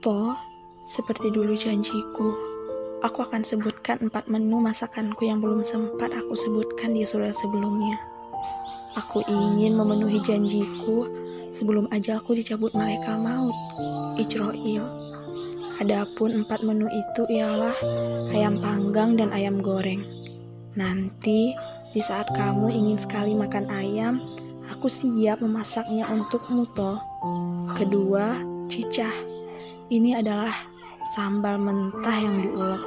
Toh, seperti dulu janjiku, aku akan sebutkan empat menu masakanku yang belum sempat aku sebutkan di surat sebelumnya. Aku ingin memenuhi janjiku sebelum ajalku dicabut malaikat maut, Ijroil. Adapun empat menu itu ialah ayam panggang dan ayam goreng. Nanti, di saat kamu ingin sekali makan ayam, aku siap memasaknya untukmu toh. Kedua, cicah ini adalah sambal mentah yang diulek.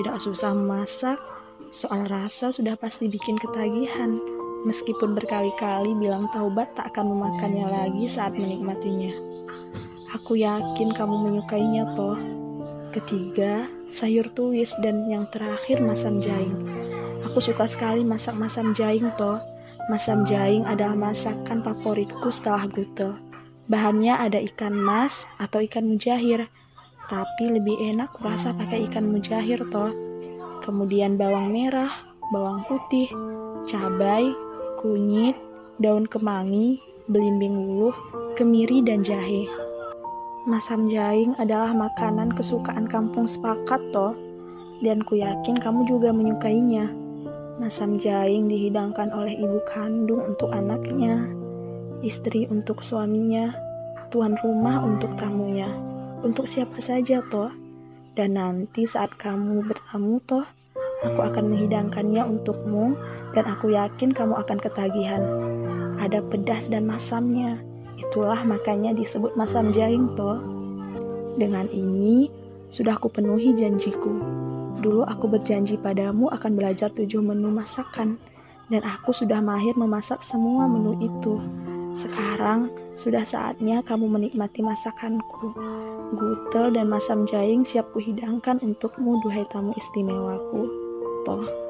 Tidak susah memasak, soal rasa sudah pasti bikin ketagihan. Meskipun berkali-kali bilang taubat tak akan memakannya lagi saat menikmatinya. Aku yakin kamu menyukainya toh. Ketiga, sayur tuis dan yang terakhir masam jaing. Aku suka sekali masak masam jaing toh. Masam jaing adalah masakan favoritku setelah gutel. Bahannya ada ikan mas atau ikan mujahir, tapi lebih enak kurasa pakai ikan mujahir toh. Kemudian bawang merah, bawang putih, cabai, kunyit, daun kemangi, belimbing wuluh, kemiri, dan jahe. Masam jaing adalah makanan kesukaan kampung sepakat toh, dan ku yakin kamu juga menyukainya. Masam jaing dihidangkan oleh ibu kandung untuk anaknya, istri untuk suaminya, tuan rumah untuk tamunya, untuk siapa saja toh. Dan nanti saat kamu bertamu toh, aku akan menghidangkannya untukmu dan aku yakin kamu akan ketagihan. Ada pedas dan masamnya. Itulah makanya disebut masam jaing toh. Dengan ini, sudah aku penuhi janjiku. Dulu aku berjanji padamu akan belajar tujuh menu masakan, dan aku sudah mahir memasak semua menu itu. Sekarang sudah saatnya kamu menikmati masakanku. Gutel dan masam jaing siap kuhidangkan untukmu, duhai tamu istimewaku. Toh.